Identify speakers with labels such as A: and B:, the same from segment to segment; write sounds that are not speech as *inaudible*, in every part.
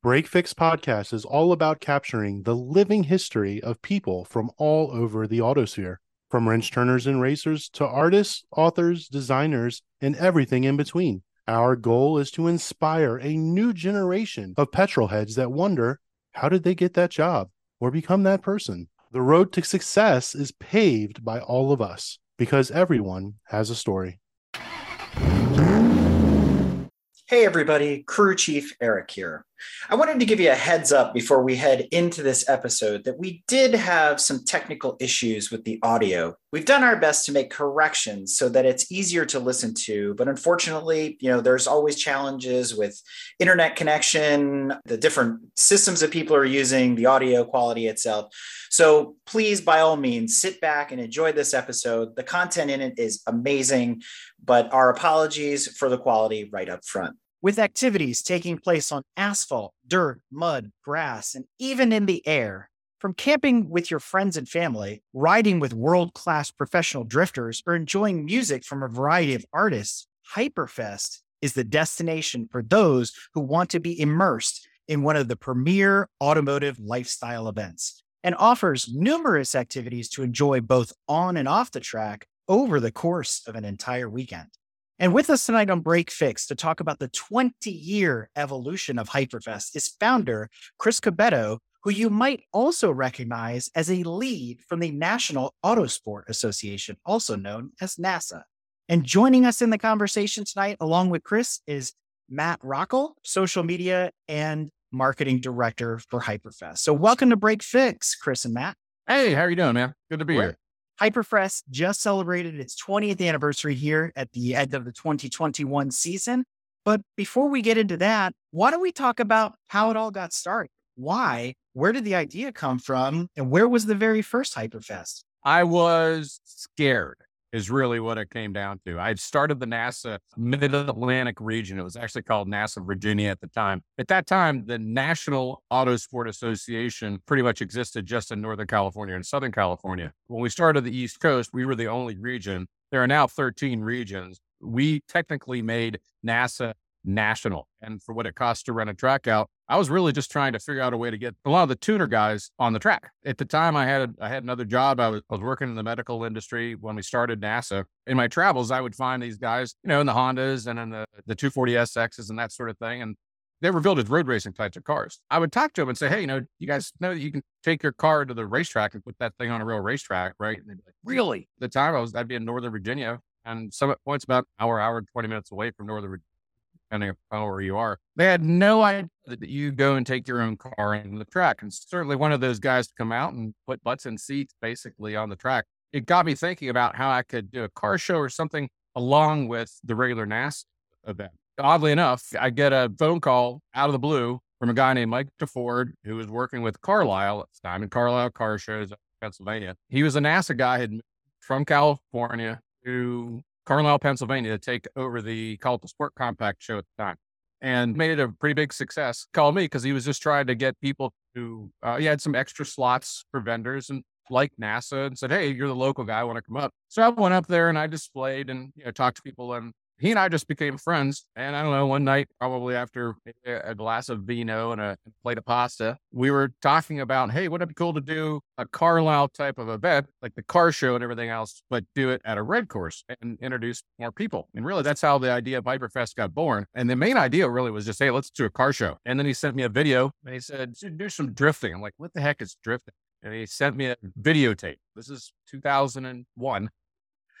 A: Break Fix Podcast is all about capturing the living history of people from all over the autosphere, from wrench turners and racers to artists, authors, designers, and everything in between. Our goal is to inspire a new generation of petrol heads that wonder how did they get that job or become that person? The road to success is paved by all of us because everyone has a story.
B: Hey, everybody, Crew Chief Eric here. I wanted to give you a heads up before we head into this episode that we did have some technical issues with the audio. We've done our best to make corrections so that it's easier to listen to, but unfortunately, you know, there's always challenges with internet connection, the different systems that people are using, the audio quality itself. So please, by all means, sit back and enjoy this episode. The content in it is amazing, but our apologies for the quality right up front
C: with activities taking place on asphalt, dirt, mud, grass, and even in the air. From camping with your friends and family, riding with world class professional drifters, or enjoying music from a variety of artists, Hyperfest is the destination for those who want to be immersed in one of the premier automotive lifestyle events and offers numerous activities to enjoy both on and off the track over the course of an entire weekend. And with us tonight on Break Fix to talk about the 20 year evolution of Hyperfest is founder Chris Cobetto, who you might also recognize as a lead from the National Autosport Association, also known as NASA. And joining us in the conversation tonight, along with Chris, is Matt Rockel, social media and marketing director for Hyperfest. So, welcome to Break Fix, Chris and Matt.
D: Hey, how are you doing, man? Good to be here.
C: Hyperfest just celebrated its 20th anniversary here at the end of the 2021 season. But before we get into that, why don't we talk about how it all got started? Why? Where did the idea come from? And where was the very first Hyperfest?
D: I was scared is really what it came down to. I started the NASA Mid Atlantic region. It was actually called NASA Virginia at the time. At that time, the National Autosport Association pretty much existed just in Northern California and Southern California. When we started the East Coast, we were the only region. There are now 13 regions. We technically made NASA national. And for what it costs to rent a track out, I was really just trying to figure out a way to get a lot of the tuner guys on the track. At the time, I had I had another job. I was, I was working in the medical industry when we started NASA. In my travels, I would find these guys, you know, in the Hondas and in the the 240SXs and that sort of thing. And they were built as road racing types of cars. I would talk to them and say, "Hey, you know, you guys know that you can take your car to the racetrack and put that thing on a real racetrack, right?" And they'd be like, "Really?" At the time, I was I'd be in Northern Virginia, and Summit Point's about hour, hour, twenty minutes away from Northern depending on where you are. They had no idea that you go and take your own car in the track. And certainly one of those guys to come out and put butts in seats basically on the track. It got me thinking about how I could do a car show or something along with the regular NASA event. Oddly enough, I get a phone call out of the blue from a guy named Mike DeFord, who was working with Carlisle at the time in Carlisle Car Shows, Pennsylvania. He was a NASA guy had from California to Carlisle, Pennsylvania to take over the Call the Sport Compact show at the time and made it a pretty big success. Called me because he was just trying to get people to, uh, he had some extra slots for vendors and like NASA and said, Hey, you're the local guy. I want to come up. So I went up there and I displayed and you know, talked to people and he and I just became friends. And I don't know, one night, probably after eh, a glass of vino and a plate of pasta, we were talking about, hey, wouldn't it be cool to do a Carlisle type of event, like the car show and everything else, but do it at a red course and introduce more people? And really, that's how the idea of Hyperfest got born. And the main idea really was just, hey, let's do a car show. And then he sent me a video and he said, do some drifting. I'm like, what the heck is drifting? And he sent me a hmm. videotape. This is 2001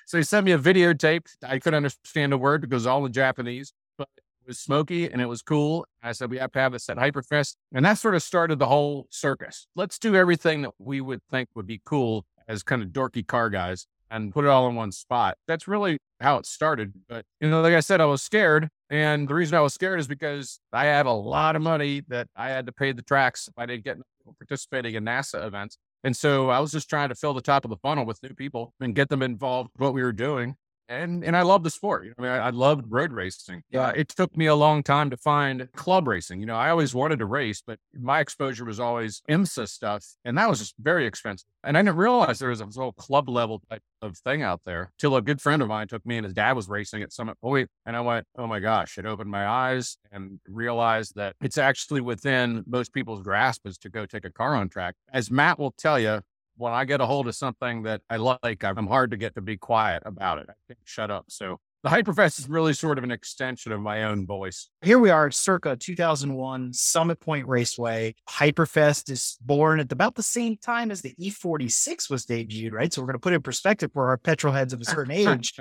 D: so he sent me a videotape. I couldn't understand a word because all in Japanese, but it was smoky and it was cool. I said, we have to have this at Hyperfest. And that sort of started the whole circus. Let's do everything that we would think would be cool as kind of dorky car guys and put it all in one spot. That's really how it started. But, you know, like I said, I was scared. And the reason I was scared is because I had a lot of money that I had to pay the tracks if I didn't get participating in NASA events. And so I was just trying to fill the top of the funnel with new people and get them involved with what we were doing. And and I love the sport. You know, I mean, I, I loved road racing. Uh, yeah, it took me a long time to find club racing. You know, I always wanted to race, but my exposure was always IMSA stuff, and that was just very expensive. And I didn't realize there was a whole club level type of thing out there till a good friend of mine took me and his dad was racing at Summit Point, and I went, "Oh my gosh!" It opened my eyes and realized that it's actually within most people's grasp is to go take a car on track. As Matt will tell you, when I get a hold of something that I like, I'm hard to get to be quiet about it. I can't shut up. So the Hyperfest is really sort of an extension of my own voice.
C: Here we are, circa 2001, Summit Point Raceway. Hyperfest is born at about the same time as the E46 was debuted, right? So we're going to put in perspective for our petrol heads of a certain *laughs* age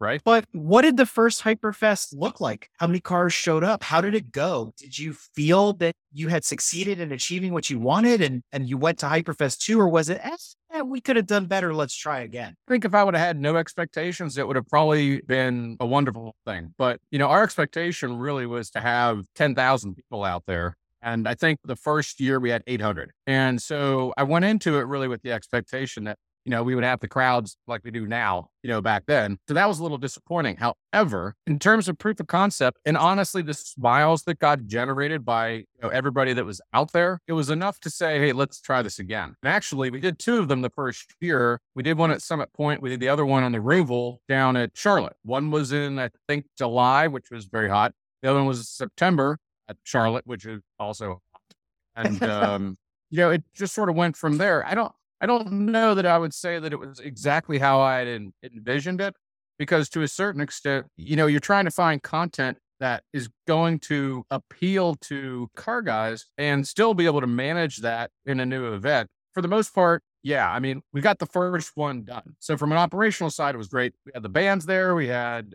D: right?
C: But what did the first Hyperfest look like? How many cars showed up? How did it go? Did you feel that you had succeeded in achieving what you wanted and, and you went to Hyperfest 2? Or was it, eh, we could have done better. Let's try again?
D: I think if I would have had no expectations, it would have probably been a wonderful thing. But, you know, our expectation really was to have 10,000 people out there and I think the first year we had 800. And so I went into it really with the expectation that you know, we would have the crowds like we do now, you know, back then. So that was a little disappointing. However, in terms of proof of concept, and honestly, the smiles that got generated by you know, everybody that was out there, it was enough to say, hey, let's try this again. And actually, we did two of them the first year. We did one at Summit Point. We did the other one on the Roval down at Charlotte. One was in, I think, July, which was very hot. The other one was September at Charlotte, which is also hot. And, *laughs* um, you know, it just sort of went from there. I don't, I don't know that I would say that it was exactly how I had envisioned it, because to a certain extent, you know, you're trying to find content that is going to appeal to car guys and still be able to manage that in a new event. For the most part, yeah, I mean, we got the first one done. So from an operational side, it was great. We had the bands there, we had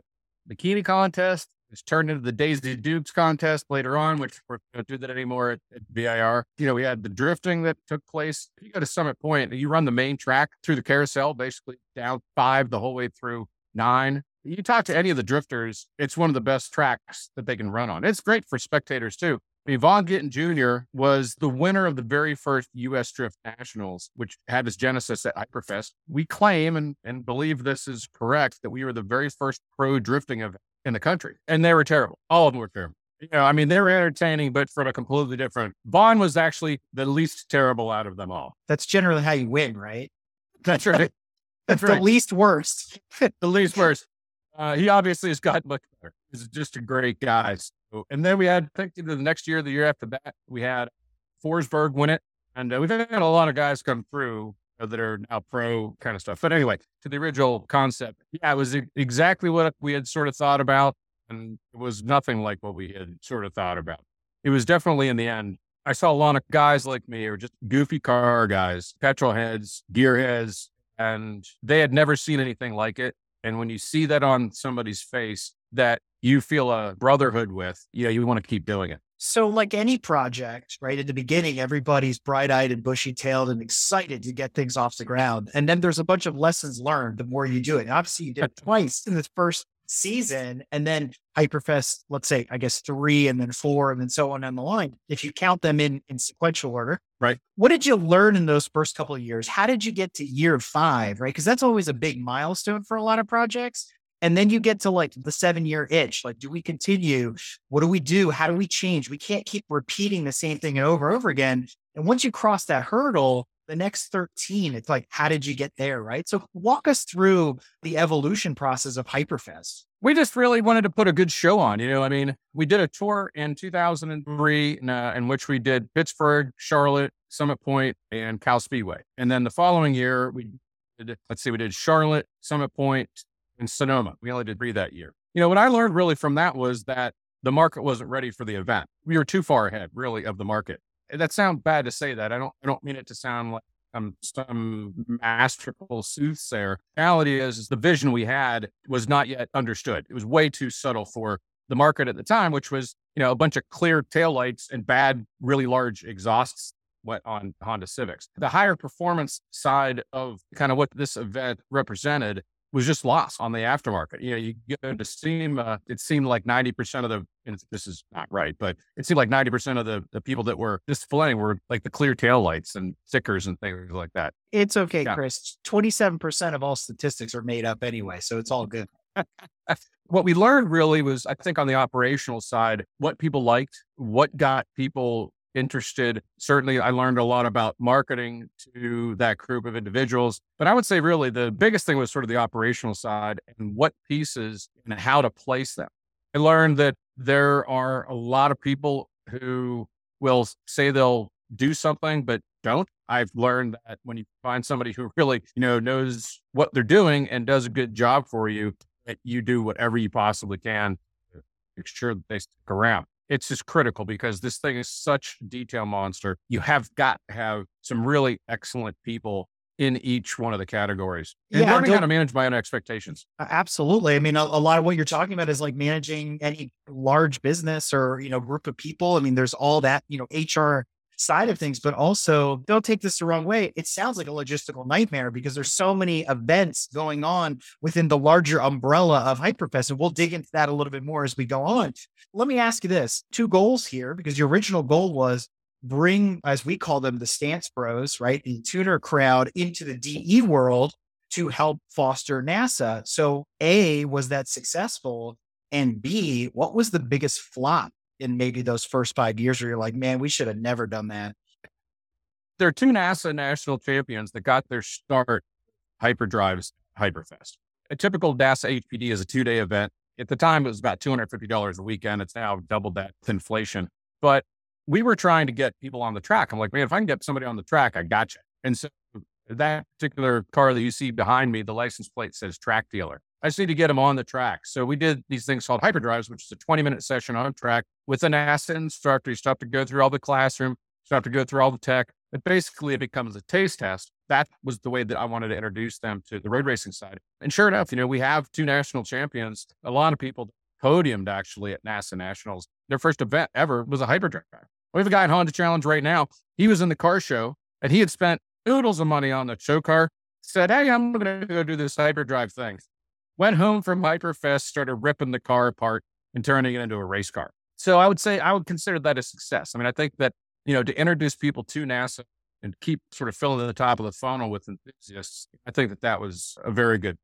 D: bikini contest, it's turned into the Daisy Dukes contest later on, which we don't do that anymore at, at VIR. You know, we had the drifting that took place. If you go to Summit Point, you run the main track through the carousel, basically down five the whole way through nine. You talk to any of the drifters, it's one of the best tracks that they can run on. It's great for spectators too. Mean, Gittin Jr. was the winner of the very first U.S. Drift Nationals, which had its genesis at Hyperfest. We claim and, and believe this is correct that we were the very first pro drifting event in the country, and they were terrible. All of them were terrible. You know, I mean, they were entertaining, but from a completely different. Vaughn was actually the least terrible out of them all.
C: That's generally how you win, right? *laughs*
D: That's right.
C: That's right. the least worst. *laughs*
D: the least worst. Uh, he obviously has gotten much better. He's just a great guy. So, and then we had, I think, the next year, the year after that, we had Forsberg win it. And uh, we've had a lot of guys come through that are now pro kind of stuff. But anyway, to the original concept, yeah, it was exactly what we had sort of thought about, and it was nothing like what we had sort of thought about. It was definitely in the end. I saw a lot of guys like me, or just goofy car guys, petrol heads, gear heads, and they had never seen anything like it. And when you see that on somebody's face that you feel a brotherhood with, you know, you want to keep doing it.
C: So, like any project, right at the beginning, everybody's bright eyed and bushy tailed and excited to get things off the ground. And then there's a bunch of lessons learned the more you do it. obviously, you did it *laughs* twice in the first season, and then Hyperfest, let's say, I guess three and then four and then so on down the line, if you count them in, in sequential order.
D: Right.
C: What did you learn in those first couple of years? How did you get to year five, right? Because that's always a big milestone for a lot of projects. And then you get to like the seven year itch. Like, do we continue? What do we do? How do we change? We can't keep repeating the same thing over and over again. And once you cross that hurdle, the next 13, it's like, how did you get there? Right. So walk us through the evolution process of Hyperfest.
D: We just really wanted to put a good show on. You know, I mean, we did a tour in 2003 uh, in which we did Pittsburgh, Charlotte, Summit Point, and Cal Speedway. And then the following year, we did, let's see, we did Charlotte, Summit Point, in Sonoma. We only did three that year. You know, what I learned really from that was that the market wasn't ready for the event. We were too far ahead, really, of the market. That sounds bad to say that. I don't. I don't mean it to sound like I'm some masterful soothsayer. Reality is, is the vision we had was not yet understood. It was way too subtle for the market at the time, which was you know a bunch of clear taillights and bad, really large exhausts went on Honda Civics. The higher performance side of kind of what this event represented was just lost on the aftermarket. You know, you go to SEMA, uh, it seemed like 90% of the, and this is not right, but it seemed like 90% of the, the people that were displaying were like the clear tail lights and stickers and things like that.
C: It's okay, yeah. Chris. 27% of all statistics are made up anyway. So it's all good. *laughs*
D: what we learned really was, I think, on the operational side, what people liked, what got people interested. Certainly, I learned a lot about marketing to that group of individuals. But I would say, really, the biggest thing was sort of the operational side and what pieces and how to place them. I learned that there are a lot of people who will say they'll do something, but don't. I've learned that when you find somebody who really, you know, knows what they're doing and does a good job for you, that you do whatever you possibly can to make sure that they stick around it's just critical because this thing is such a detail monster. You have got to have some really excellent people in each one of the categories and yeah, learning how to manage my own expectations.
C: Absolutely. I mean, a, a, lot of what you're talking about is like managing any large business or, you know, group of people. I mean, there's all that, you know, HR side of things, but also don't take this the wrong way. It sounds like a logistical nightmare because there's so many events going on within the larger umbrella of Hyperfest. And we'll dig into that a little bit more as we go on. Let me ask you this two goals here, because your original goal was bring, as we call them, the stance bros, right? The tuner crowd into the DE world to help foster NASA. So, A, was that successful? And B, what was the biggest flop in maybe those first five years where you're like, man, we should have never done that?
D: There are two NASA national champions that got their start hyperdrives hyperfest. A typical NASA HPD is a two day event. At the time, it was about $250 a weekend. It's now doubled that with inflation. But we were trying to get people on the track. I'm like, man, if I can get somebody on the track, I got you. And so that particular car that you see behind me, the license plate says track dealer. I just need to get them on the track. So we did these things called hyperdrives, which is a 20 minute session on track with an NASA instructor. You still have to go through all the classroom, have to go through all the tech. But basically, it becomes a taste test. That was the way that I wanted to introduce them to the road racing side. And sure enough, you know, we have two national champions. A lot of people podiumed actually at NASA Nationals. Their first event ever was a hyperdrive. We have a guy in Honda Challenge right now. He was in the car show and he had spent oodles of money on the show car. Said, Hey, I'm going to go do this hyperdrive thing went home from Hyperfest, started ripping the car apart and turning it into a race car. So I would say I would consider that a success. I mean, I think that, you know, to introduce people to NASA and keep sort of filling the top of the funnel with enthusiasts, I think that that was a very good.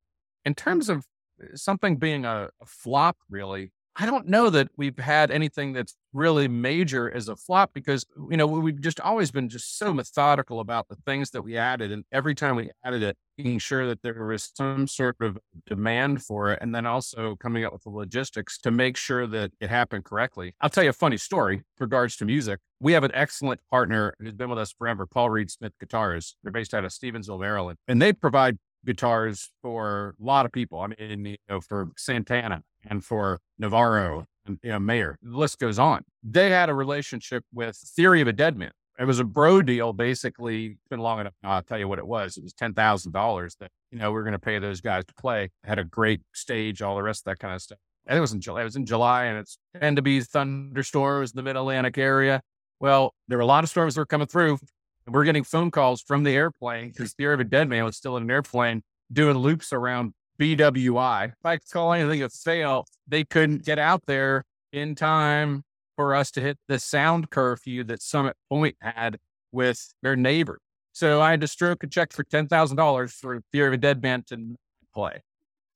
D: In terms of uh, something being a, a flop, really, I don't know that we've had anything that's really major as a flop because, you know, we've just always been just so methodical about the things that we added. And every time we added it, making sure that there was some sort of demand for it. And then also coming up with the logistics to make sure that it happened correctly. I'll tell you a funny story regards to music. We have an excellent partner who's been with us forever, Paul Reed Smith Guitars. They're based out of Stevensville, Maryland, and they provide guitars for a lot of people. I mean, you know, for Santana and for Navarro and you know, Mayer. The list goes on. They had a relationship with Theory of a Deadman. It was a bro deal, basically. It's been long enough. I'll tell you what it was. It was ten thousand dollars that you know we are going to pay those guys to play. Had a great stage, all the rest of that kind of stuff. I think it was in July. It was in July, and it's tend to be thunderstorms in the Mid Atlantic area. Well, there were a lot of storms that were coming through, and we're getting phone calls from the airplane because Theory of a Deadman was still in an airplane doing loops around BWI. If I call anything a fail, they couldn't get out there in time for us to hit the sound curfew that Summit Point had with their neighbor. So I had to stroke a check for ten thousand dollars for Theory of a Deadman to play.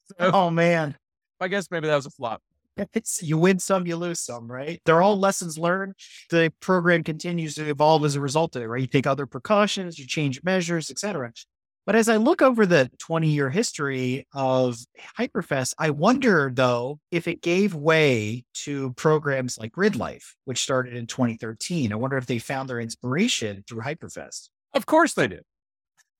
C: So, oh man,
D: I guess maybe that was a flop.
C: It's you win some, you lose some, right? They're all lessons learned. The program continues to evolve as a result of it, right? You take other precautions, you change measures, etc. But as I look over the 20 year history of Hyperfest, I wonder though if it gave way to programs like Gridlife, which started in 2013. I wonder if they found their inspiration through Hyperfest.
D: Of course they did.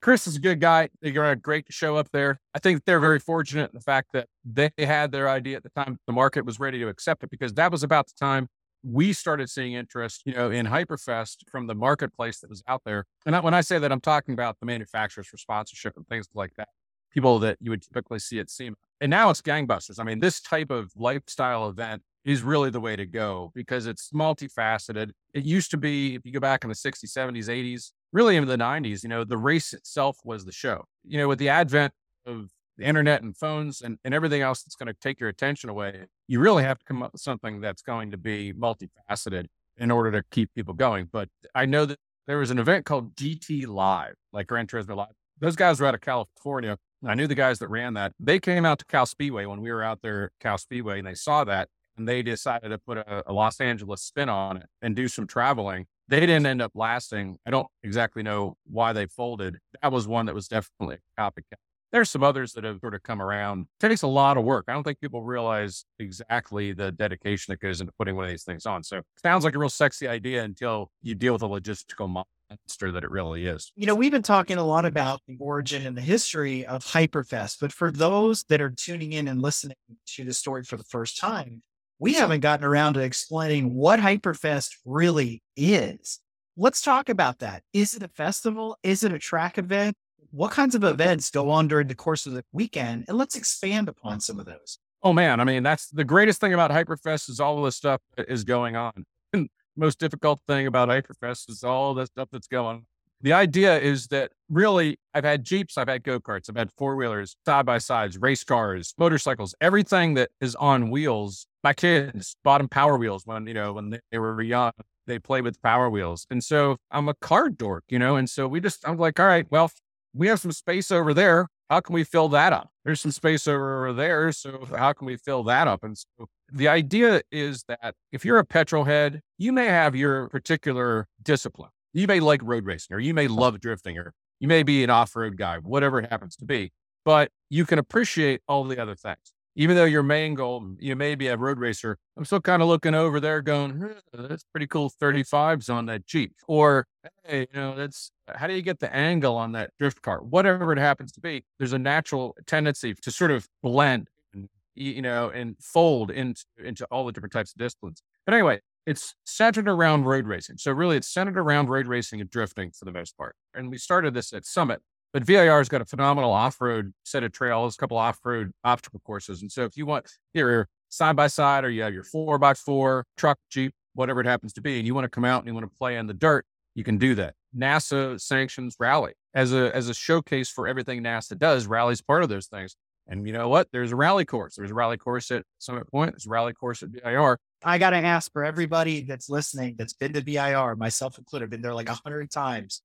D: Chris is a good guy. They got a great show up there. I think they're very fortunate in the fact that they had their idea at the time the market was ready to accept it because that was about the time we started seeing interest, you know, in Hyperfest from the marketplace that was out there. And when I say that, I'm talking about the manufacturers for sponsorship and things like that, people that you would typically see at SEMA. And now it's gangbusters. I mean, this type of lifestyle event is really the way to go because it's multifaceted. It used to be, if you go back in the 60s, 70s, 80s, really in the 90s, you know, the race itself was the show. You know, with the advent of the internet and phones and, and everything else that's going to take your attention away, you really have to come up with something that's going to be multifaceted in order to keep people going. But I know that there was an event called GT Live, like Gran Turismo Live. Those guys were out of California. I knew the guys that ran that. They came out to Cal Speedway when we were out there at Cal Speedway and they saw that and they decided to put a, a Los Angeles spin on it and do some traveling. They didn't end up lasting. I don't exactly know why they folded. That was one that was definitely a copycat. There's some others that have sort of come around. It takes a lot of work. I don't think people realize exactly the dedication that goes into putting one of these things on. So sounds like a real sexy idea until you deal with the logistical monster that it really is.
C: You know, we've been talking a lot about the origin and the history of Hyperfest, but for those that are tuning in and listening to the story for the first time, we haven't gotten around to explaining what Hyperfest really is. Let's talk about that. Is it a festival? Is it a track event? What kinds of events go on during the course of the weekend? And let's expand upon some of those.
D: Oh man, I mean, that's the greatest thing about Hyperfest is all of the stuff that is going on. most difficult thing about Hyperfest is all the stuff that's going on. The idea is that really, I've had Jeeps, I've had go karts, I've had four wheelers, side by sides, race cars, motorcycles, everything that is on wheels. My kids bought them power wheels when, you know, when they were young. They play with power wheels. And so I'm a car dork, you know, and so we just, I'm like, all right, well, we have some space over there. How can we fill that up? There's some space over there. So how can we fill that up? And so the idea is that if you're a petrol head, you may have your particular discipline. You may like road racing or you may love drifting or you may be an off road guy, whatever it happens to be, but you can appreciate all the other things even though your main goal, you may be a road racer, I'm still kind of looking over there going, that's pretty cool 35s on that Jeep. Or, hey, you know, that's uh, how do you get the angle on that drift car? Whatever it happens to be, there's a natural tendency to sort of blend, you know, and fold into, into all the different types of disciplines. But anyway, it's centered around road racing. So really it's centered around road racing and drifting for the most part. And we started this at Summit but VIR's got a phenomenal off-road set of trails, a couple off-road obstacle courses. And so if you want your side by side or you have your four by four truck, Jeep, whatever it happens to be, and you want to come out and you want to play in the dirt, you can do that. NASA sanctions rally as a as a showcase for everything NASA does. Rally's part of those things. And you know what? There's a rally course. There's a rally course at Summit Point. There's a rally course at VIR.
C: I got to ask for everybody that's listening that's been to VIR, myself included, I've been there like a hundred times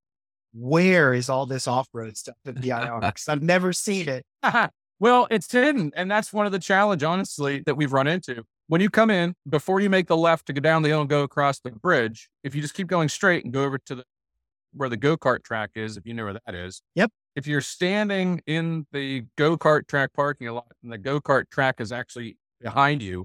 C: where is all this off road stuff at? Because *laughs* I've never seen it. *laughs*
D: well, it's hidden. And that's one of the challenge, honestly, that we've run into. When you come in, before you make the left to go down the hill and go across the bridge, if you just keep going straight and go over to the where the go kart track is, if you know where that is.
C: Yep.
D: If you're standing in the go kart track parking lot and the go kart track is actually behind you,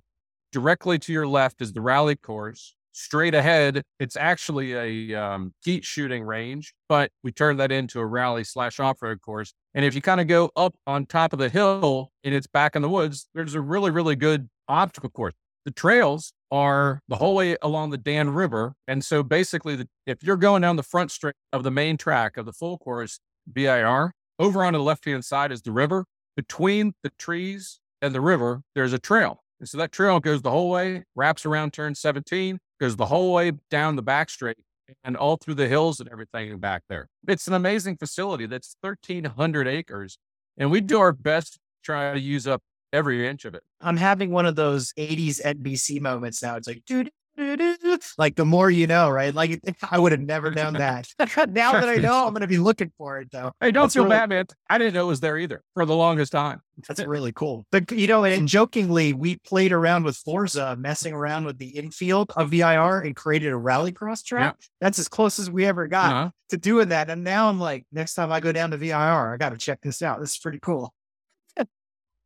D: directly to your left is the rally course straight ahead. It's actually a um, skeet shooting range, but we turned that into a rally slash off road course. And if you kind of go up on top of the hill and it's back in the woods, there's a really, really good obstacle course. The trails are the whole way along the Dan River. And so basically, the, if you're going down the front straight of the main track of the full course VIR, over on the left hand side is the river. Between the trees and the river, there's a trail. And so that trail goes the whole way, wraps around turn 17, goes the whole way down the back straight and all through the hills and everything back there. It's an amazing facility that's 1,300 acres. And we do our best to try to use up every inch of it.
C: I'm having one of those 80s NBC moments now. It's like, dude, *laughs* like the more you know, right? Like I would have never known that. *laughs* now that I *laughs* know, I'm going to be looking for it though.
D: Hey, don't That's feel really, bad, man. I didn't know it was there either for the longest time.
C: That's really cool. But you know, and jokingly, we played around with Forza, messing around with the infield of VIR and created a rallycross track. Yeah. That's as close as we ever got uh-huh. to doing that. And now I'm like, next time I go down to VIR, I got to check this out. This is pretty cool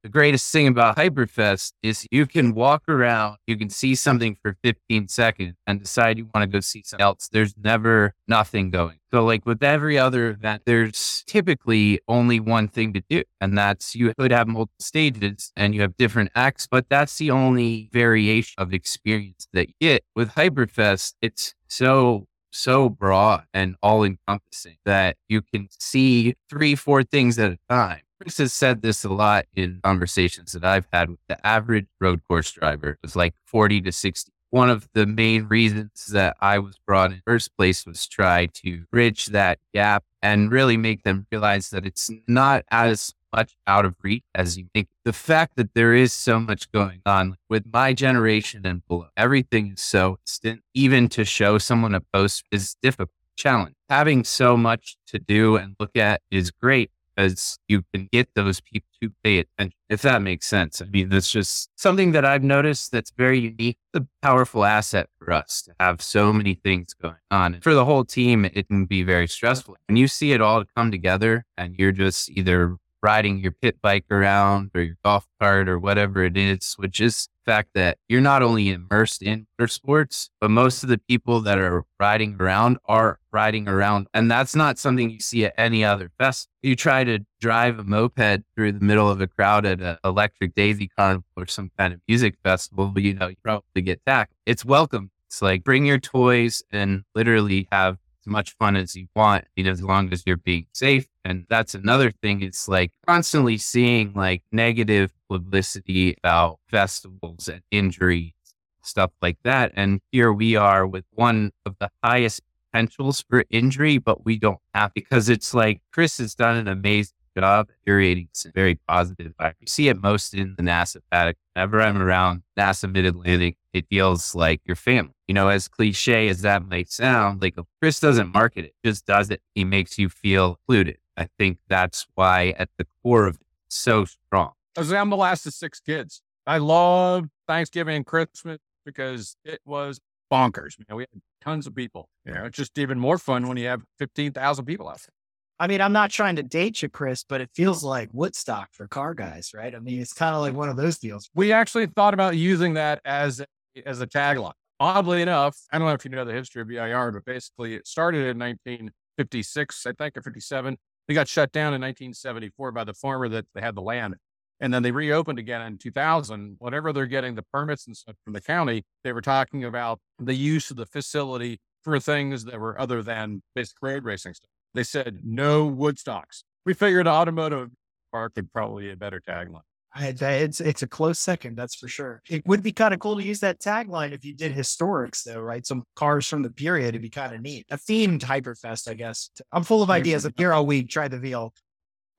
E: the greatest thing about Hyperfest is you can walk around, you can see something for 15 seconds and decide you want to go see something else. There's never nothing going. So, like with every other event, there's typically only one thing to do, and that's you could have multiple stages and you have different acts, but that's the only variation of experience that you get. With Hyperfest, it's so so broad and all encompassing that you can see three, four things at a time. Chris has said this a lot in conversations that I've had with the average road course driver. It's like 40 to 60. One of the main reasons that I was brought in first place was try to bridge that gap and really make them realize that it's not as much out of reach as you think. The fact that there is so much going on with my generation and below, everything is so instant. Even to show someone a post is difficult, challenge. Having so much to do and look at is great because you can get those people to pay attention, if that makes sense. I mean, that's just something that I've noticed that's very unique, a powerful asset for us to have so many things going on. For the whole team, it can be very stressful. When you see it all come together and you're just either riding your pit bike around or your golf cart or whatever it is, which is the fact that you're not only immersed in sports, but most of the people that are riding around are riding around. And that's not something you see at any other festival. You try to drive a moped through the middle of a crowd at an electric daisy carnival or some kind of music festival, but you know, you probably get tackled. It's welcome. It's like bring your toys and literally have as much fun as you want, you know, as long as you're being safe. And that's another thing. It's like constantly seeing like negative publicity about festivals and injuries, stuff like that. And here we are with one of the highest potentials for injury, but we don't have because it's like Chris has done an amazing job curating some very positive. I see it most in the NASA paddock. Whenever I'm around NASA Mid Atlantic, it feels like your family. You know, as cliche as that might sound, like Chris doesn't market it, just does it. He makes you feel included. I think that's why at the core of it, so strong.
D: I'm the last of six kids. I love Thanksgiving and Christmas because it was bonkers. You know, we had tons of people. You know, it's just even more fun when you have 15,000 people out there.
C: I mean, I'm not trying to date you, Chris, but it feels like Woodstock for car guys, right? I mean, it's kind of like one of those deals.
D: We actually thought about using that as as a tagline. Oddly enough, I don't know if you know the history of VIR, but basically it started in 1956, I think, or 57. They got shut down in 1974 by the farmer that had the land. And then they reopened again in 2000. Whatever they're getting the permits and stuff from the county, they were talking about the use of the facility for things that were other than basic road racing stuff. They said no Woodstocks. We figured automotive park would probably be a better tagline.
C: It's it's a close second, that's for sure. It would be kind of cool to use that tagline if you did historics, though, right? Some cars from the period. It'd be kind of neat. A themed Hyperfest, I guess. I'm full of ideas. I'm here all week. Try the veal.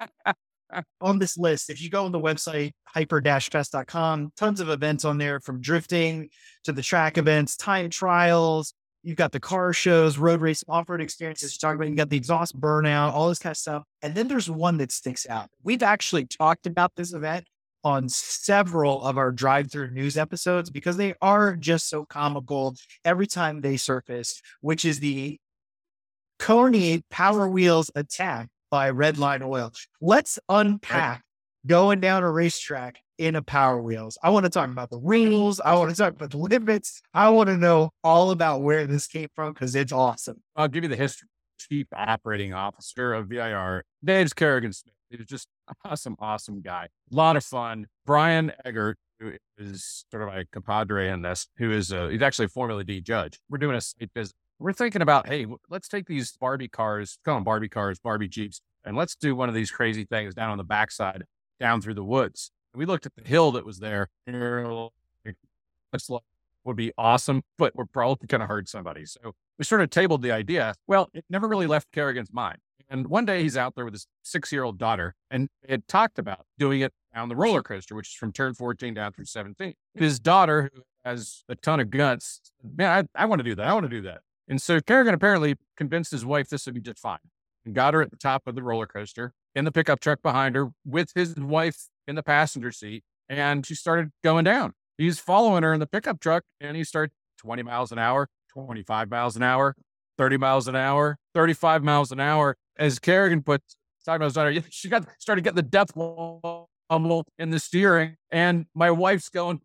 C: *laughs* on this list, if you go on the website hyper-fest.com, tons of events on there from drifting to the track events, time trials, You've got the car shows, road race, off road experiences. You talk about you got the exhaust burnout, all this kind of stuff. And then there's one that sticks out. We've actually talked about this event on several of our drive through news episodes because they are just so comical every time they surface, which is the Kony Power Wheels attack by Redline Oil. Let's unpack going down a racetrack in a Power Wheels. I want to talk about the rules. I want to talk about the limits. I want to know all about where this came from because it's awesome.
D: I'll give you the history. Chief Operating Officer of VIR, Dave's Kerrigan Smith. He was just *laughs* awesome, awesome guy. A lot of fun. Brian Eggert, who is sort of my compadre in this, who is a, he's actually a Formula D judge. We're doing a state visit. We're thinking about, hey, let's take these Barbie cars, call them Barbie cars, Barbie Jeeps, and let's do one of these crazy things down on the backside, down through the woods we looked at the hill that was there. Looks like would be awesome, but we're probably going to hurt somebody. So we sort of tabled the idea. Well, it never really left Kerrigan's mind. And one day he's out there with his six year old daughter and had talked about doing it on the roller coaster, which is from turn 14 down through 17. His daughter, who has a ton of guts, man, I, I want to do that. I want to do that. And so Kerrigan apparently convinced his wife this would be just fine and got her at the top of the roller coaster in the pickup truck behind her with his wife in the passenger seat. And she started going down. He's following her in the pickup truck and he started 20 miles an hour, 25 miles an hour, 30 miles an hour, 35 miles an hour. As Kerrigan put, *laughs* she got started getting the death rumble in the steering. And my wife's going,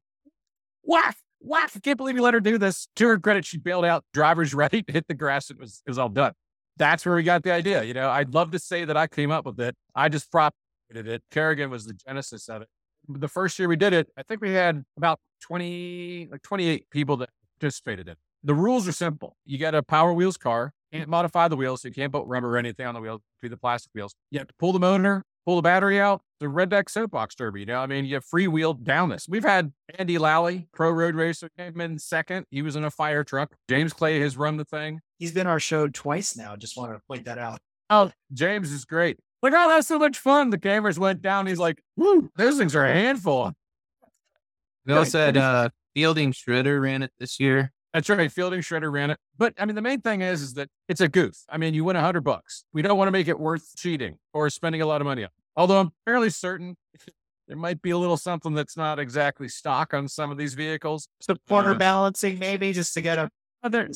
D: whack, whack. I can't believe you let her do this. To her credit, she bailed out, driver's *laughs* ready to hit the grass. It was, it was all done that's where we got the idea. You know, I'd love to say that I came up with it. I just propagated it. Kerrigan was the genesis of it. The first year we did it, I think we had about 20, like 28 people that participated in it. The rules are simple. You got a Power Wheels car, can't modify the wheels, so you can't put rubber or anything on the wheels, be the plastic wheels. You have to pull the motor, pull the battery out. The Redneck Soapbox Derby, you know, I mean, you have freewheel down this. We've had Andy Lally, pro road racer, came in second. He was in a fire truck. James Clay has run the thing.
C: He's been our show twice now. Just want to point that out.
D: Oh, James is great. Like, oh, that's so much fun. The cameras went down. He's like, Woo, those things are a handful.
E: We also had uh, Fielding Shredder ran it this year.
D: That's right. Fielding Shredder ran it. But I mean, the main thing is, is that it's a goof. I mean, you win a hundred bucks. We don't want to make it worth cheating or spending a lot of money on. Although I'm fairly certain *laughs* there might be a little something that's not exactly stock on some of these vehicles.
C: Some corner uh, balancing, maybe just to get a other.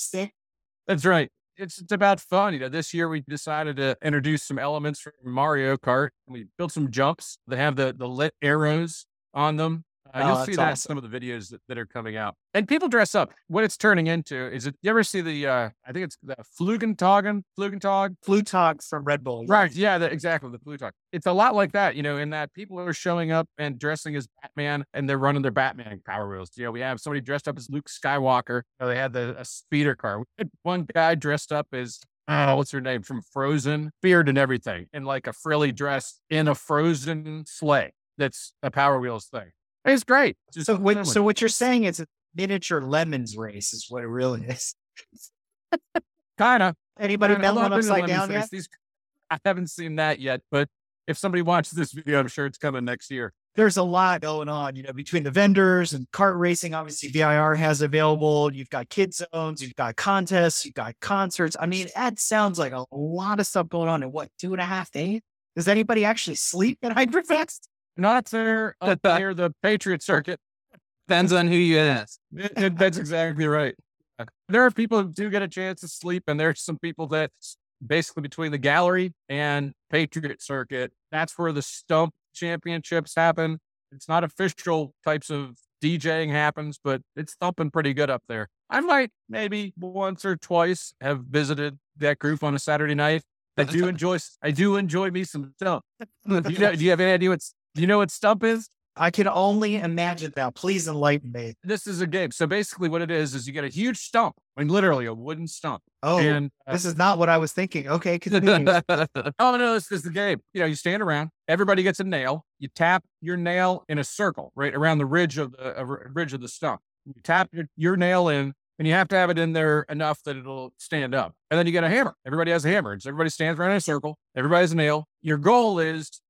D: That's right. It's, it's about fun. You know, this year we decided to introduce some elements from Mario Kart. We built some jumps that have the, the lit arrows on them. Uh,
C: Oh,
D: you'll
C: that's
D: see that in
C: awesome.
D: some of the videos that, that are coming out. And people dress up. What it's turning into is it, you ever see the, uh, I think it's the Flugentagen, Flugentag?
C: Flutog from Red Bull.
D: Right. Yeah, the, exactly. The Flugentag. It's a lot like that, you know, in that people are showing up and dressing as Batman and they're running their Batman power wheels. You know, we have somebody dressed up as Luke Skywalker. You know, they had the, a speeder car. We had one guy dressed up as, oh, what's her name from Frozen? Beard and everything, in like a frilly dress in a frozen sleigh that's a Power Wheels thing. It's great. Just
C: So what, so what you're saying is a miniature lemons race is what it really is. *laughs*
D: kind of.
C: Anybody
D: Man,
C: melt
D: although
C: one
D: I've been to
C: upside down yet?
D: These, I haven't seen that yet, but if somebody watches this video, I'm sure it's coming next year.
C: There's a lot going on, you know, between the vendors and kart racing. Obviously, VIR has available. You've got kid zones, you've got contests, you've got concerts. I mean, that sounds like a lot of stuff going on in what two and a half days. Does anybody actually sleep at Hyperfest?
D: Not there up near the Patriot Circuit.
E: Depends on who you ask. *laughs*
D: It- it- that's exactly right. There are people who do get a chance to sleep, and there's some people that basically between the gallery and Patriot Circuit, that's where the stump championships happen. It's not official types of DJing happens, but it's thumping pretty good up there. I might maybe once or twice have visited that group on a Saturday night. I *laughs* do enjoy. I do enjoy me some stump. Do you, know, do you have any idea what? You know what stump is?
C: I can only imagine now. Please enlighten me.
D: this is a game. So basically, what it is is you get a huge stump, I mean, literally a wooden stump.
C: Oh,
D: and uh,
C: this is not what I was thinking. Okay, continue. *laughs*
D: oh no, this is the game. You know, you stand around. Everybody gets a nail. You tap your nail in a circle right around the ridge of the uh, ridge of the stump. You tap your, your nail in, and you have to have it in there enough that it'll stand up. And then you get a hammer. Everybody has a hammer. So everybody stands around in a circle. Everybody has a nail. Your goal is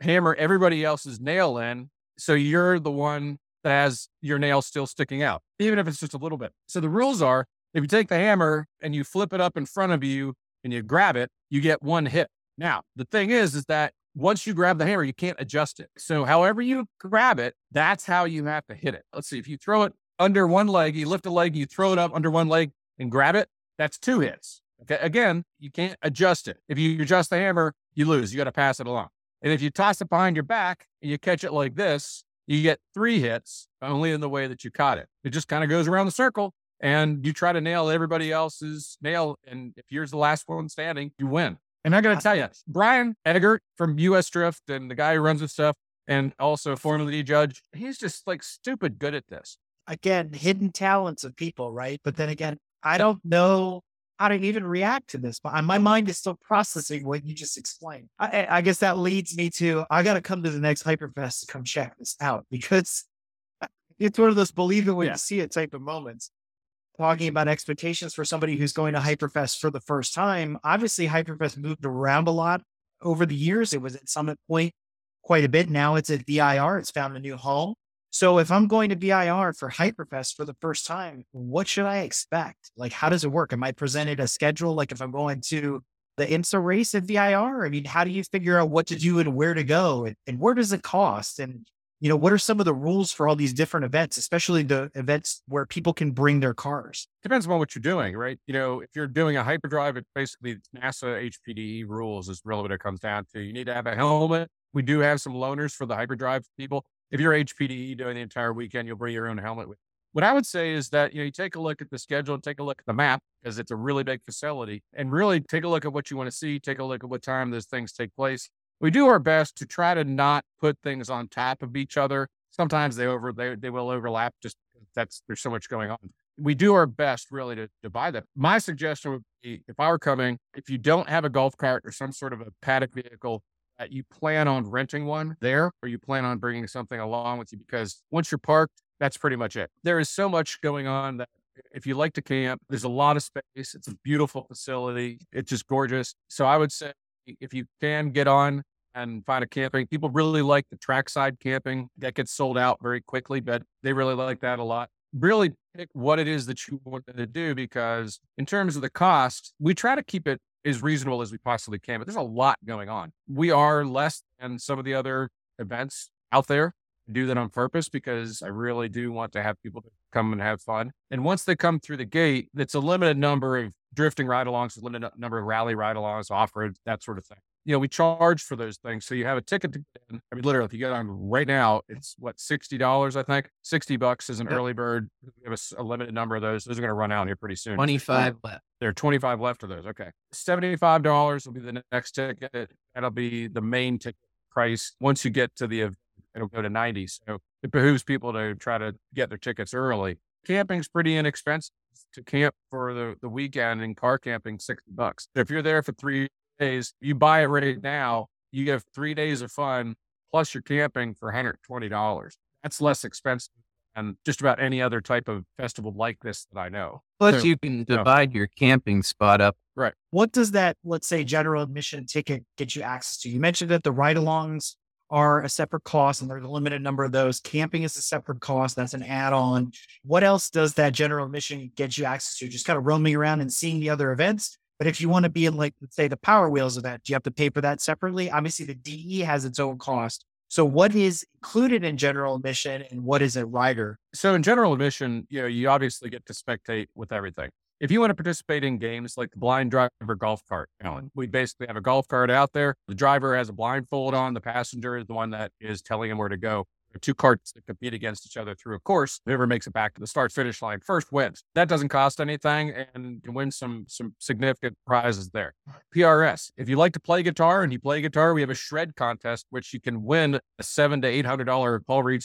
D: hammer everybody else's nail in, so you're the one that has your nail still sticking out, even if it's just a little bit. So the rules are if you take the hammer and you flip it up in front of you and you grab it, you get one hit. Now, the thing is, is that once you grab the hammer, you can't adjust it. So however you grab it, that's how you have to hit it. Let's see, if you throw it under one leg, you lift a leg, you throw it up under one leg and grab it, that's two hits. Okay. Again, you can't adjust it. If you adjust the hammer, you lose. You got to pass it along. And if you toss it behind your back and you catch it like this, you get three hits only in the way that you caught it. It just kind of goes around the circle and you try to nail everybody else's nail. And if you're the last one standing, you win. And I got to tell you, Brian Eggert from US Drift and the guy who runs this stuff and also Formula D judge, he's just like stupid good at this.
C: again, hidden talents of people, right? But then again, I don't know how to even react to this. But uh, my mind is still processing what you just explained. I, I- I guess that leads me to I got to come to the next Hyperfest to come check this out because *laughs* it's one of those believe it when
D: Yeah.
C: you see it type of moments. Talking about expectations for somebody who's going to Hyperfest for the first time. Obviously, Hyperfest moved around a lot over the years. It was at Summit Point quite a bit. Now it's at VIR. It's found a new home. So if I'm going to VIR for Hyperfest for the first time, what should I expect? Like, how does it work? Am I presented a schedule? Like, if I'm going to the IMSA race at VIR, I mean, how do you figure out what to do and where to go? And, and where does it cost? And, you know, what are some of the rules for all these different events, especially the events where people can bring their cars?
D: Depends on what you're doing, right? You know, if you're doing a hyperdrive, it basically NASA HPDE rules is really what it comes down to. You need to have a helmet. We do have some loaners for the hyperdrive people. If you're HPDE doing the entire weekend, you'll bring your own helmet with. What I would say is that, you know, you take a look at the schedule, and take a look at the map because it's a really big facility and really take a look at what you want to see, take a look at what time those things take place. We do our best to try to not put things on top of each other. Sometimes they over they, they will overlap just because that's there's so much going on. We do our best really to, to buy them. My suggestion would be if I were coming, if you don't have a golf cart or some sort of a paddock vehicle, you plan on renting one there or you plan on bringing something along with you because once you're parked, that's pretty much it. There is so much going on that If you like to camp, there's a lot of space. It's a beautiful facility. It's just gorgeous. So I would say if you can get on and find a camping, people really like the trackside camping that gets sold out very quickly, but they really like that a lot. Really pick what it is that you want to do because in terms of the cost, we try to keep it as reasonable as we possibly can, but there's a lot going on. We are less than some of the other events out there. I do that on purpose because I really do want to have people come and have fun. And once they come through the gate, it's a limited number of drifting ride alongs, a limited number of rally ride alongs, off road, that sort of thing. You know, we charge for those things. So you have a ticket to get in. I mean, literally, if you get on right now, it's what, $60, I think? 60 bucks is an
E: Yep.
D: early bird. We have a limited number of those. Those are going to run out here pretty soon.
E: 25 left.
D: There are 25 left of those. Okay. $75 will be the next ticket. That'll be the main ticket price. Once you get to the event, it'll go to 90. So it behooves people to try to get their tickets early. Camping's pretty inexpensive to camp for the, the weekend and car camping 60 bucks. If you're there for three days, you buy it right now, you get three days of fun plus you're camping for $120. That's less expensive than just about any other type of festival like this that I know.
E: Plus,
D: So-
E: you can
D: Yeah.
E: divide your camping spot up. Right.
C: What does that, let's say, general admission ticket get you access to? You mentioned that the ride alongs are a separate cost and there's a limited number of those. Camping is a separate cost. That's an add on. What else does that general admission get you access to? Just kind of roaming around and seeing the other events. But if you want to be in, like, let's say, the Power Wheels event, do you have to pay for that separately? Obviously, the DE has its own cost. So, what is included in general admission and what is a rider?
D: So in general admission, you know, you obviously get to spectate with everything. If you want to participate in games like the blind driver golf cart challenge, we basically have a golf cart out there. The driver has a blindfold on. The passenger is the one that is telling him where to go. Two carts that compete against each other through a course. Whoever makes it back to the start finish line first wins. That doesn't cost anything and you win some some significant prizes there. PRS. If you like to play guitar and you play guitar, we have a shred contest which you can win a seven to eight hundred dollar Paul Reed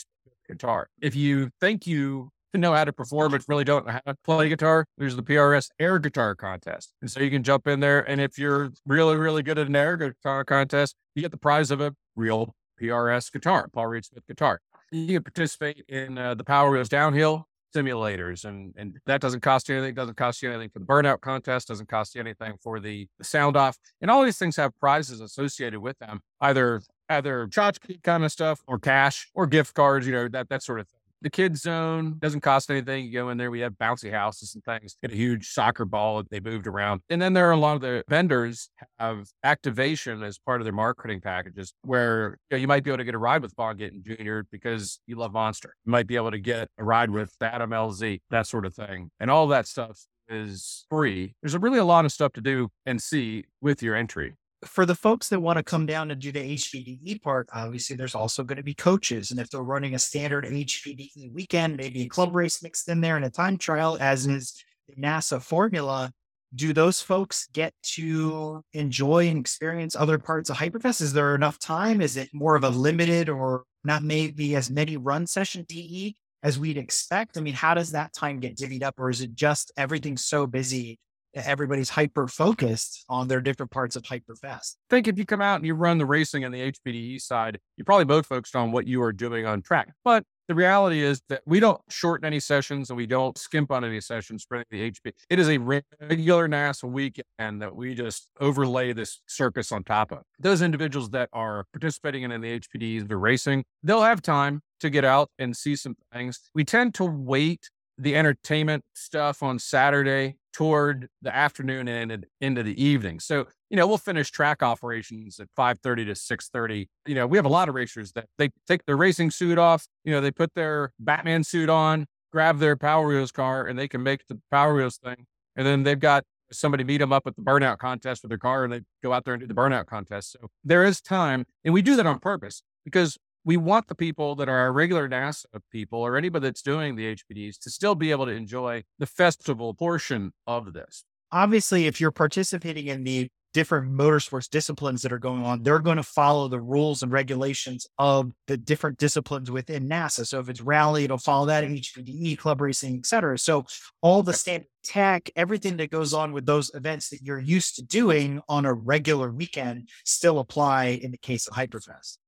D: guitar. If you think you know how to perform but really don't know how to play guitar, there's the PRS air guitar contest. And so you can jump in there. And if you're really, really good at an air guitar contest, you get the prize of a real PRS guitar, Paul Reed Smith guitar. You can participate in uh, the Power Wheels downhill simulators and and that doesn't cost you anything doesn't cost you anything for the burnout contest doesn't cost you anything for the, the sound off and all these things have prizes associated with them either either tchotchke kind of stuff or cash or gift cards you know that that sort of thing the kids zone doesn't cost anything. You go in there, we have bouncy houses and things, get a huge soccer ball that they moved around. And then there are a lot of the vendors have activation as part of their marketing packages where you, know, you might be able to get a ride with Vaughn Jr. because you love Monster. You might be able to get a ride with Adam LZ, that sort of thing. And all that stuff is free. There's a really a lot of stuff to do and see with your entry.
C: For the folks that want to come down and do the HPDE part, obviously there's also going to be coaches. And if they're running a standard HPDE weekend, maybe a club race mixed in there and a time trial, as is the NASA formula, do those folks get to enjoy and experience other parts of Hyperfest? Is there enough time? Is it more of a limited or not maybe as many run session DE as we'd expect? I mean, how does that time get divvied up? Or is it just everything's so busy everybody's hyper focused on their different parts of Hyperfest?
D: think if you come out and you run the racing and the HPDE side, you're probably both focused on what you are doing on track. But the reality is that we don't shorten any sessions and we don't skimp on any sessions for the HP. It is a regular NASA weekend that we just overlay this circus on top of. Those individuals that are participating in the HPDs, the racing, they'll have time to get out and see some things. We tend to wait the entertainment stuff on Saturday toward the afternoon and into the evening. So, you know, we'll finish track operations at 5:30 to 6:30. You know, we have a lot of racers that they take their racing suit off, you know, they put their Batman suit on, grab their Power Wheels car and they can make the Power Wheels thing. And then they've got somebody meet them up at the burnout contest with their car and they go out there and do the burnout contest. So there is time and we do that on purpose because we want the people that are our regular NASA people or anybody that's doing the HPDs to still be able to enjoy the festival portion of this.
C: Obviously, if you're participating in the different motorsports disciplines that are going on, they're going to follow the rules and regulations of the different disciplines within NASA. So if it's rally, it'll follow that, HPDE, club racing, et cetera. So all the standard tech, everything that goes on with those events that you're used to doing on a regular weekend still apply in the case of Hyperfest.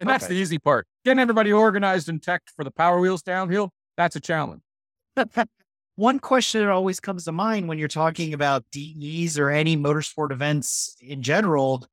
D: And that's
C: Okay.
D: the easy part. Getting everybody organized and tech for the Power Wheels downhill, that's a challenge.
C: One question that always comes to mind when you're talking about DEs or any motorsport events in general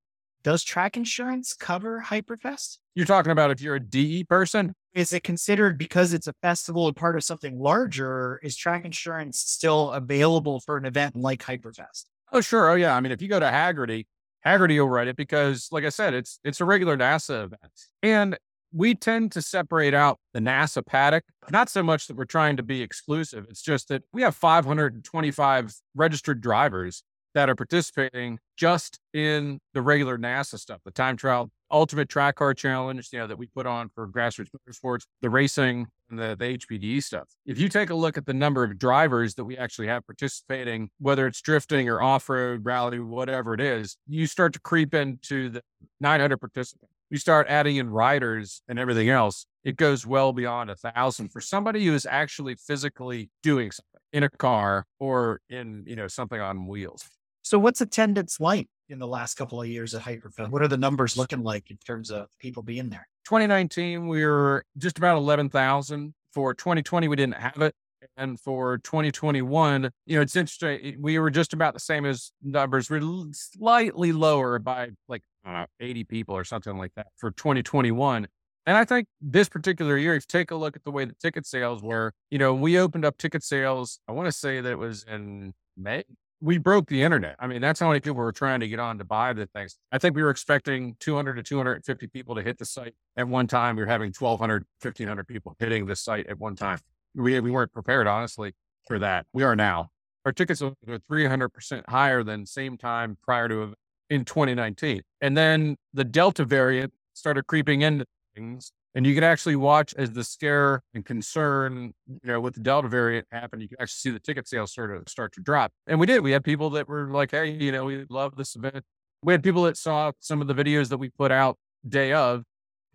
C: does track insurance cover Hyperfest?
D: You're talking about if you're a DE person?
C: Is it considered because it's a festival and part of something larger? Is track insurance still available for an event like Hyperfest?
D: Oh, sure. Oh, yeah. I mean, if you go to Hagerty, Hagerty will write it because, like I said, it's it's a regular NASA event, and we tend to separate out the NASA paddock. Not so much that we're trying to be exclusive; it's just that we have 525 registered drivers that are participating just in the regular NASA stuff, the time trial, ultimate track car challenge, you know, that we put on for grassroots motorsports, the racing, and the, the HPD stuff. If you take a look at the number of drivers that we actually have participating, whether it's drifting or off-road, rally, whatever it is, you start to creep into the 900 participants. You start adding in riders and everything else, it goes well beyond a thousand for somebody who is actually physically doing something in a car or in, you know, something on wheels.
C: So, what's attendance like in the last couple of years at Hyperfest? What are the numbers looking like in terms of people being there?
D: 2019, we were just about 11,000. For 2020, we didn't have it. And for 2021, you know, it's interesting. We were just about the same as numbers. We're slightly lower by like know, 80 people or something like that for 2021. And I think this particular year, if you take a look at the way the ticket sales were, you know, we opened up ticket sales. I want to say that it was in May, we broke the internet. I mean, that's how many people were trying to get on to buy the things. I think we were expecting 200 to 250 people to hit the site at one time. We were having 1,200, 1,500 people hitting the site at one time. We, we weren't prepared, honestly, for that. We are now. Our tickets are 300% higher than same time prior to in 2019. And then the Delta variant started creeping into things. And you can actually watch as the scare and concern, you know, with the Delta variant happened. You can actually see the ticket sales start to start to drop. And we did. We had people that were like, "Hey, you know, we love this event." We had people that saw some of the videos that we put out day of.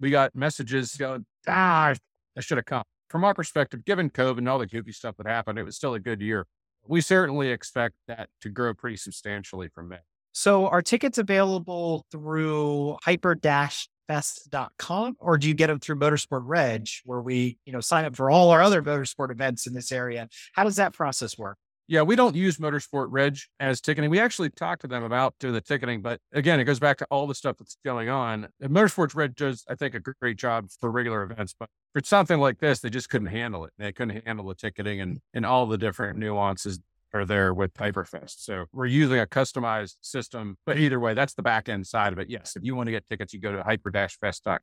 D: We got messages going, "Ah, I should have come." From our perspective, given COVID and all the goofy stuff that happened, it was still a good year. We certainly expect that to grow pretty substantially from May.
C: So, are tickets available through Hyper fest.com or do you get them through motorsport reg where we you know sign up for all our other motorsport events in this area how does that process work
D: yeah, we don't use Motorsport Reg as ticketing. We actually talked to them about doing the ticketing, but again, it goes back to all the stuff that's going on. And Motorsports Reg does, I think, a great job for regular events, but for something like this, they just couldn't handle it. They couldn't handle the ticketing and, and all the different nuances are there with Hyperfest. So we're using a customized system, but either way, that's the back end side of it. Yes, if you want to get tickets, you go to hyper-fest.com,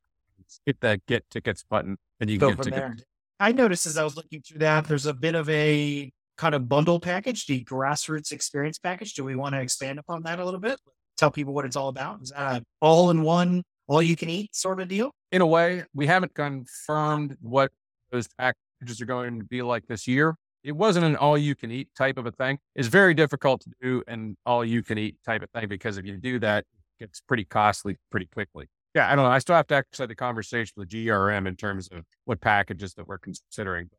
D: hit that get tickets button, and you
C: go
D: get
C: from
D: tickets.
C: there. I noticed as I was looking through that, there's a bit of a kind of bundle package, the grassroots experience package. Do we want to expand upon that a little bit? Tell people what it's all about. Is that an all in one, all you can eat sort of deal?
D: In a way, we haven't confirmed what those packages are going to be like this year it wasn't an all you can eat type of a thing. It's very difficult to do an all you can eat type of thing because if you do that, it gets pretty costly pretty quickly. Yeah, I don't know. I still have to actually the conversation with GRM in terms of what packages that we're considering.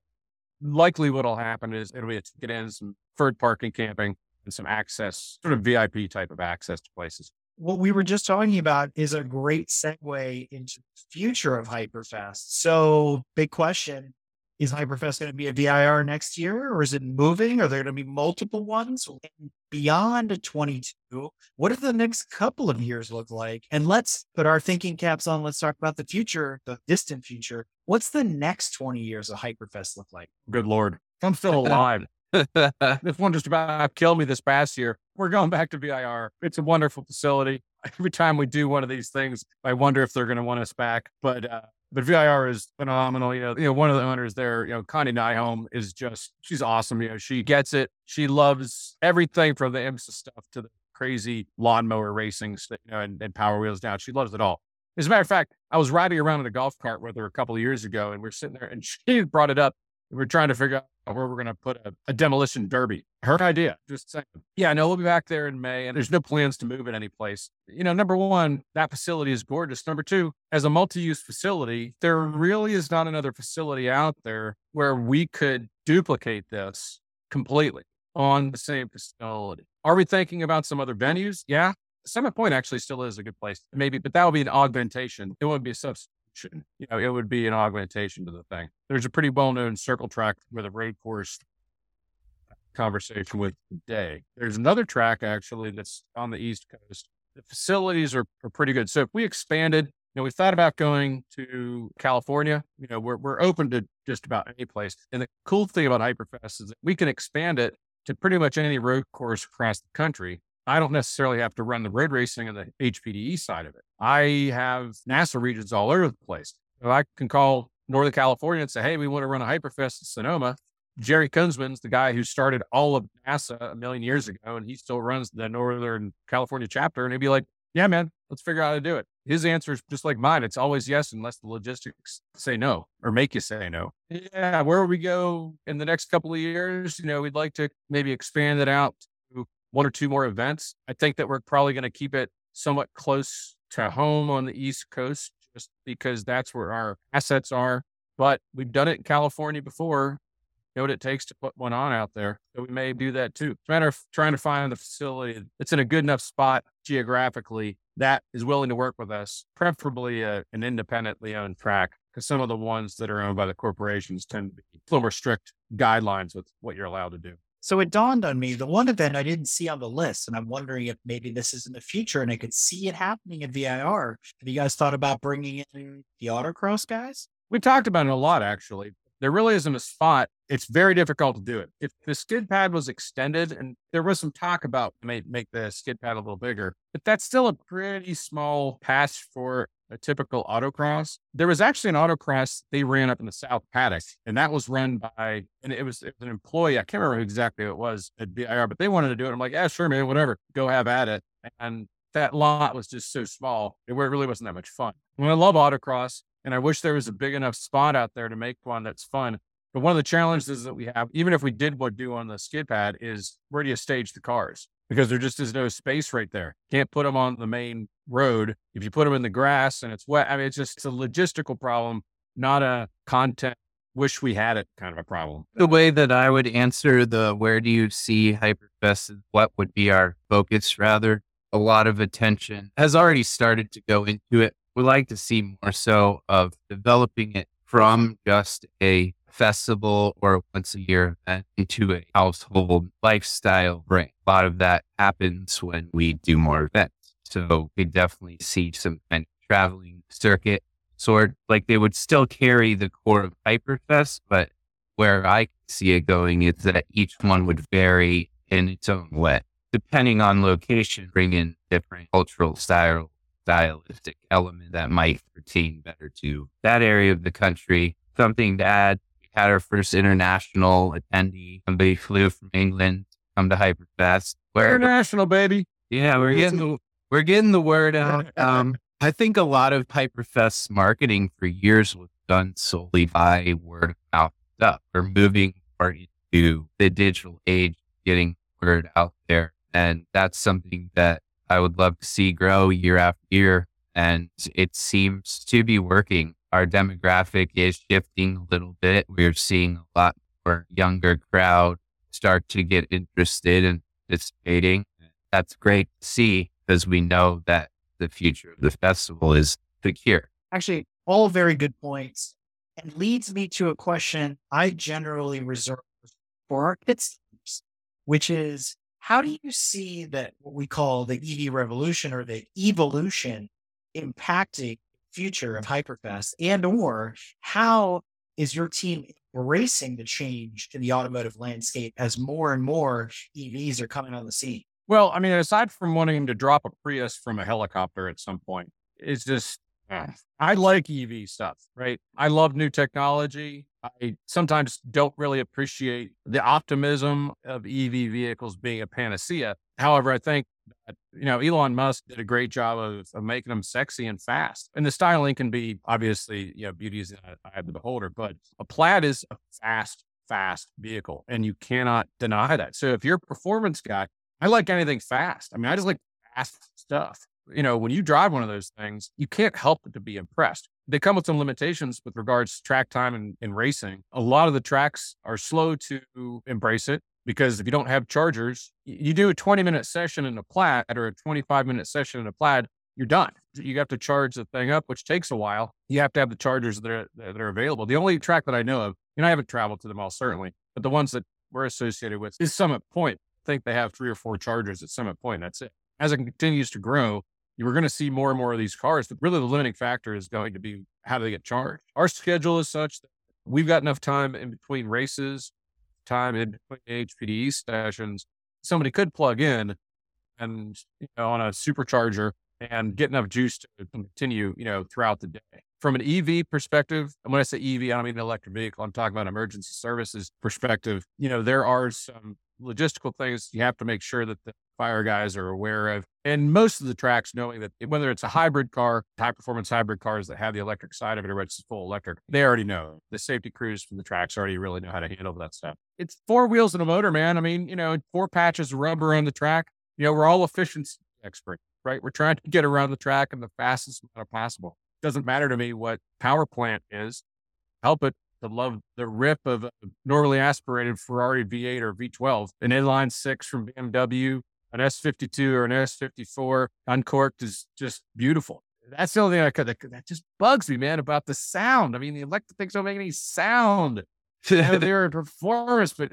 D: Likely what'll happen is it'll be a ticket in, some third parking camping, and some access, sort of VIP type of access to places.
C: What we were just talking about is a great segue into the future of Hyperfest. So, big question is Hyperfest going to be a VIR next year or is it moving? Are there going to be multiple ones? And beyond 22, what do the next couple of years look like? And let's put our thinking caps on. Let's talk about the future, the distant future. What's the next 20 years of Hyperfest look like?
D: Good Lord. I'm still *laughs* alive. *laughs* this one just about killed me this past year. We're going back to VIR. It's a wonderful facility. Every time we do one of these things, I wonder if they're going to want us back. But uh, but VIR is phenomenal. You know, you know, one of the owners there, you know, Connie Nyholm is just she's awesome. You know, she gets it. She loves everything from the IMSA stuff to the crazy lawnmower racing you know, and, and power wheels down. She loves it all. As a matter of fact, I was riding around in a golf cart with her a couple of years ago, and we are sitting there, and *laughs* she brought it up we're trying to figure out where we're going to put a, a, demolition derby. Her idea, just saying, yeah, no, we'll be back there in May and there's no plans to move it any place. You know, number one, that facility is gorgeous. Number two, as a multi use facility, there really is not another facility out there where we could duplicate this completely on the same facility. Are we thinking about some other venues? Yeah. Summit Point actually still is a good place, maybe, but that would be an augmentation. It wouldn't be a substitute you know, it would be an augmentation to the thing. There's a pretty well known circle track with a road course conversation with today. There's another track actually that's on the East Coast. The facilities are, are pretty good. So if we expanded, you know, we thought about going to California. You know, we're we're open to just about any place. And the cool thing about Hyperfest is that we can expand it to pretty much any road course across the country. I don't necessarily have to run the road racing and the HPDE side of it. I have NASA regions all over the place. I can call Northern California and say, hey, we want to run a Hyperfest in Sonoma. Jerry Kunzman's the guy who started all of NASA a million years ago, and he still runs the Northern California chapter. And he'd be like, yeah, man, let's figure out how to do it. His answer is just like mine. It's always yes, unless the logistics say no or make you say no. Yeah, where we go in the next couple of years, you know, we'd like to maybe expand it out one or two more events. I think that we're probably going to keep it somewhat close to home on the East Coast just because that's where our assets are. But we've done it in California before. Know what it takes to put one on out there. So we may do that too. It's a matter of trying to find the facility that's in a good enough spot geographically that is willing to work with us, preferably a, an independently owned track, because some of the ones that are owned by the corporations tend to be a little more strict guidelines with what you're allowed to do.
C: So it dawned on me the one event I didn't see on the list, and I'm wondering if maybe this is in the future and I could see it happening in VIR. Have you guys thought about bringing in the autocross guys?
D: We talked about it a lot, actually. There really isn't a spot. It's very difficult to do it. If the skid pad was extended, and there was some talk about make make the skid pad a little bigger, but that's still a pretty small patch for a typical autocross. There was actually an autocross they ran up in the South Paddock, and that was run by, and it was, it was an employee. I can't remember exactly who it was at VIR, but they wanted to do it. I'm like, yeah, sure, man, whatever, go have at it. And that lot was just so small, it really wasn't that much fun. And I love autocross. And I wish there was a big enough spot out there to make one that's fun. But one of the challenges that we have, even if we did what do on the skid pad, is where do you stage the cars? Because there just is no space right there. Can't put them on the main road. If you put them in the grass and it's wet, I mean, it's just it's a logistical problem, not a content wish we had it kind of a problem.
E: The way that I would answer the where do you see Hyperfest, what would be our focus rather? A lot of attention has already started to go into it would like to see more so of developing it from just a festival or once a year event into a household lifestyle brand. A lot of that happens when we do more events. So we definitely see some kind of traveling circuit sort like they would still carry the core of Hyperfest, but where I see it going is that each one would vary in its own way. Depending on location, bring in different cultural style stylistic element that might pertain better to that area of the country. Something to add. Had our first international attendee. Somebody flew from England to come to Hyperfest.
D: Where international baby.
E: Yeah, we're getting the we're getting the word *laughs* out. Um, I think a lot of Hyperfest marketing for years was done solely by word of mouth stuff. We're moving more into the digital age, getting word out there. And that's something that I would love to see grow year after year. And it seems to be working. Our demographic is shifting a little bit. We're seeing a lot more younger crowd start to get interested in participating. That's great to see because we know that the future of the festival is secure.
C: Actually, all very good points. And leads me to a question I generally reserve for our teams, which is how do you see that what we call the EV revolution or the evolution impacting future of Hyperfest and or how is your team embracing the change in the automotive landscape as more and more EVs are coming on the scene?
D: Well, I mean, aside from wanting to drop a Prius from a helicopter at some point, it's just eh, I like EV stuff, right? I love new technology. I sometimes don't really appreciate the optimism of EV vehicles being a panacea. However, I think you know, Elon Musk did a great job of, of making them sexy and fast. And the styling can be obviously, you know, beauty is in the eye of the beholder, but a plaid is a fast, fast vehicle. And you cannot deny that. So if you're a performance guy, I like anything fast. I mean, I just like fast stuff you know, when you drive one of those things, you can't help but to be impressed. They come with some limitations with regards to track time and, and racing. A lot of the tracks are slow to embrace it because if you don't have chargers, you do a 20 minute session in a plaid or a 25 minute session in a plaid, you're done. You have to charge the thing up, which takes a while. You have to have the chargers that are, that are available. The only track that I know of, and I haven't traveled to them all certainly, but the ones that we're associated with is Summit Point. I think they have three or four chargers at Summit Point. That's it. As it continues to grow, you're going to see more and more of these cars. But really, the limiting factor is going to be how do they get charged. Our schedule is such that we've got enough time in between races, time in between HPDE stations. Somebody could plug in and you know on a supercharger and get enough juice to continue, you know, throughout the day. From an EV perspective, and when I say EV, I don't mean an electric vehicle. I'm talking about emergency services perspective. You know, there are some logistical things you have to make sure that the fire guys are aware of. And most of the tracks, knowing that whether it's a hybrid car, high performance hybrid cars that have the electric side of it or it's full electric, they already know. The safety crews from the tracks already really know how to handle that stuff. It's four wheels and a motor, man. I mean, you know, four patches of rubber on the track. You know, we're all efficiency experts right? We're trying to get around the track in the fastest manner possible. Doesn't matter to me what power plant is. Help it to love the rip of a normally aspirated Ferrari V8 or V12, an inline six from BMW, an S52 or an S54 uncorked is just beautiful. That's the only thing I could, that, that just bugs me, man, about the sound. I mean, the electric things don't make any sound. *laughs* they're a performance, but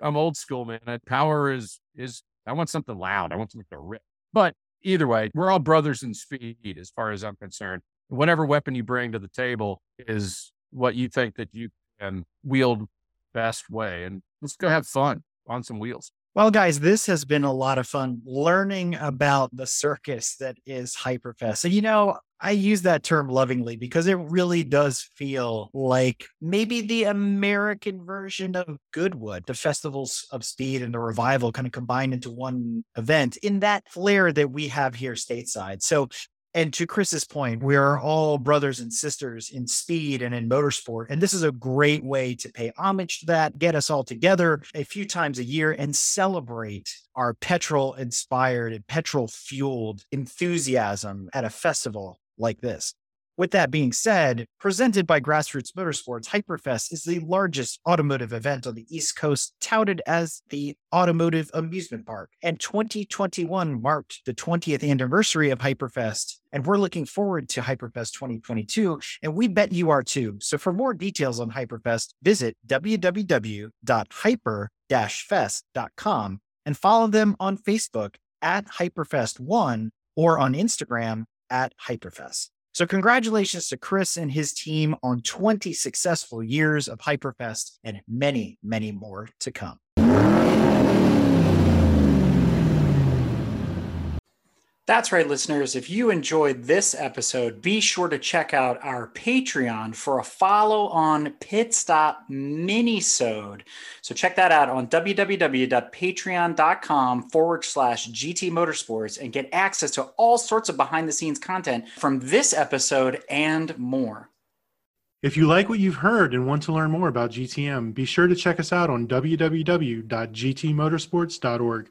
D: I'm old school, man. That power is, is, I want something loud. I want something to rip. But either way, we're all brothers in speed as far as I'm concerned. Whatever weapon you bring to the table is what you think that you can wield best way. And let's go have fun on some wheels.
C: Well, guys, this has been a lot of fun learning about the circus that is Hyperfest. So, you know, I use that term lovingly because it really does feel like maybe the American version of Goodwood, the festivals of speed and the revival kind of combined into one event in that flair that we have here stateside. So and to Chris's point, we are all brothers and sisters in speed and in motorsport. And this is a great way to pay homage to that, get us all together a few times a year and celebrate our petrol inspired and petrol fueled enthusiasm at a festival like this. With that being said, presented by Grassroots Motorsports, Hyperfest is the largest automotive event on the East Coast, touted as the automotive amusement park. And 2021 marked the 20th anniversary of Hyperfest. And we're looking forward to Hyperfest 2022. And we bet you are too. So for more details on Hyperfest, visit www.hyper-fest.com and follow them on Facebook at Hyperfest1 or on Instagram at Hyperfest. So, congratulations to Chris and his team on 20 successful years of Hyperfest and many, many more to come.
B: That's right, listeners. If you enjoyed this episode, be sure to check out our Patreon for a follow on Pit Stop Minisode. So check that out on www.patreon.com forward slash GT Motorsports and get access to all sorts of behind the scenes content from this episode and more.
A: If you like what you've heard and want to learn more about GTM, be sure to check us out on www.gtmotorsports.org.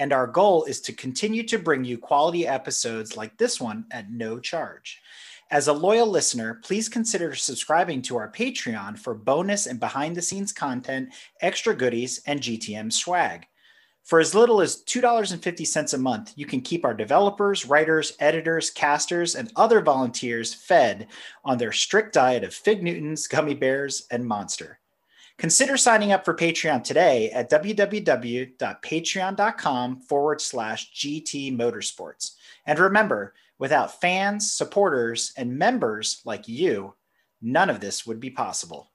B: And our goal is to continue to bring you quality episodes like this one at no charge. As a loyal listener, please consider subscribing to our Patreon for bonus and behind the scenes content, extra goodies, and GTM swag. For as little as $2.50 a month, you can keep our developers, writers, editors, casters, and other volunteers fed on their strict diet of Fig Newtons, gummy bears, and monster. Consider signing up for Patreon today at www.patreon.com forward slash GT Motorsports. And remember, without fans, supporters, and members like you, none of this would be possible.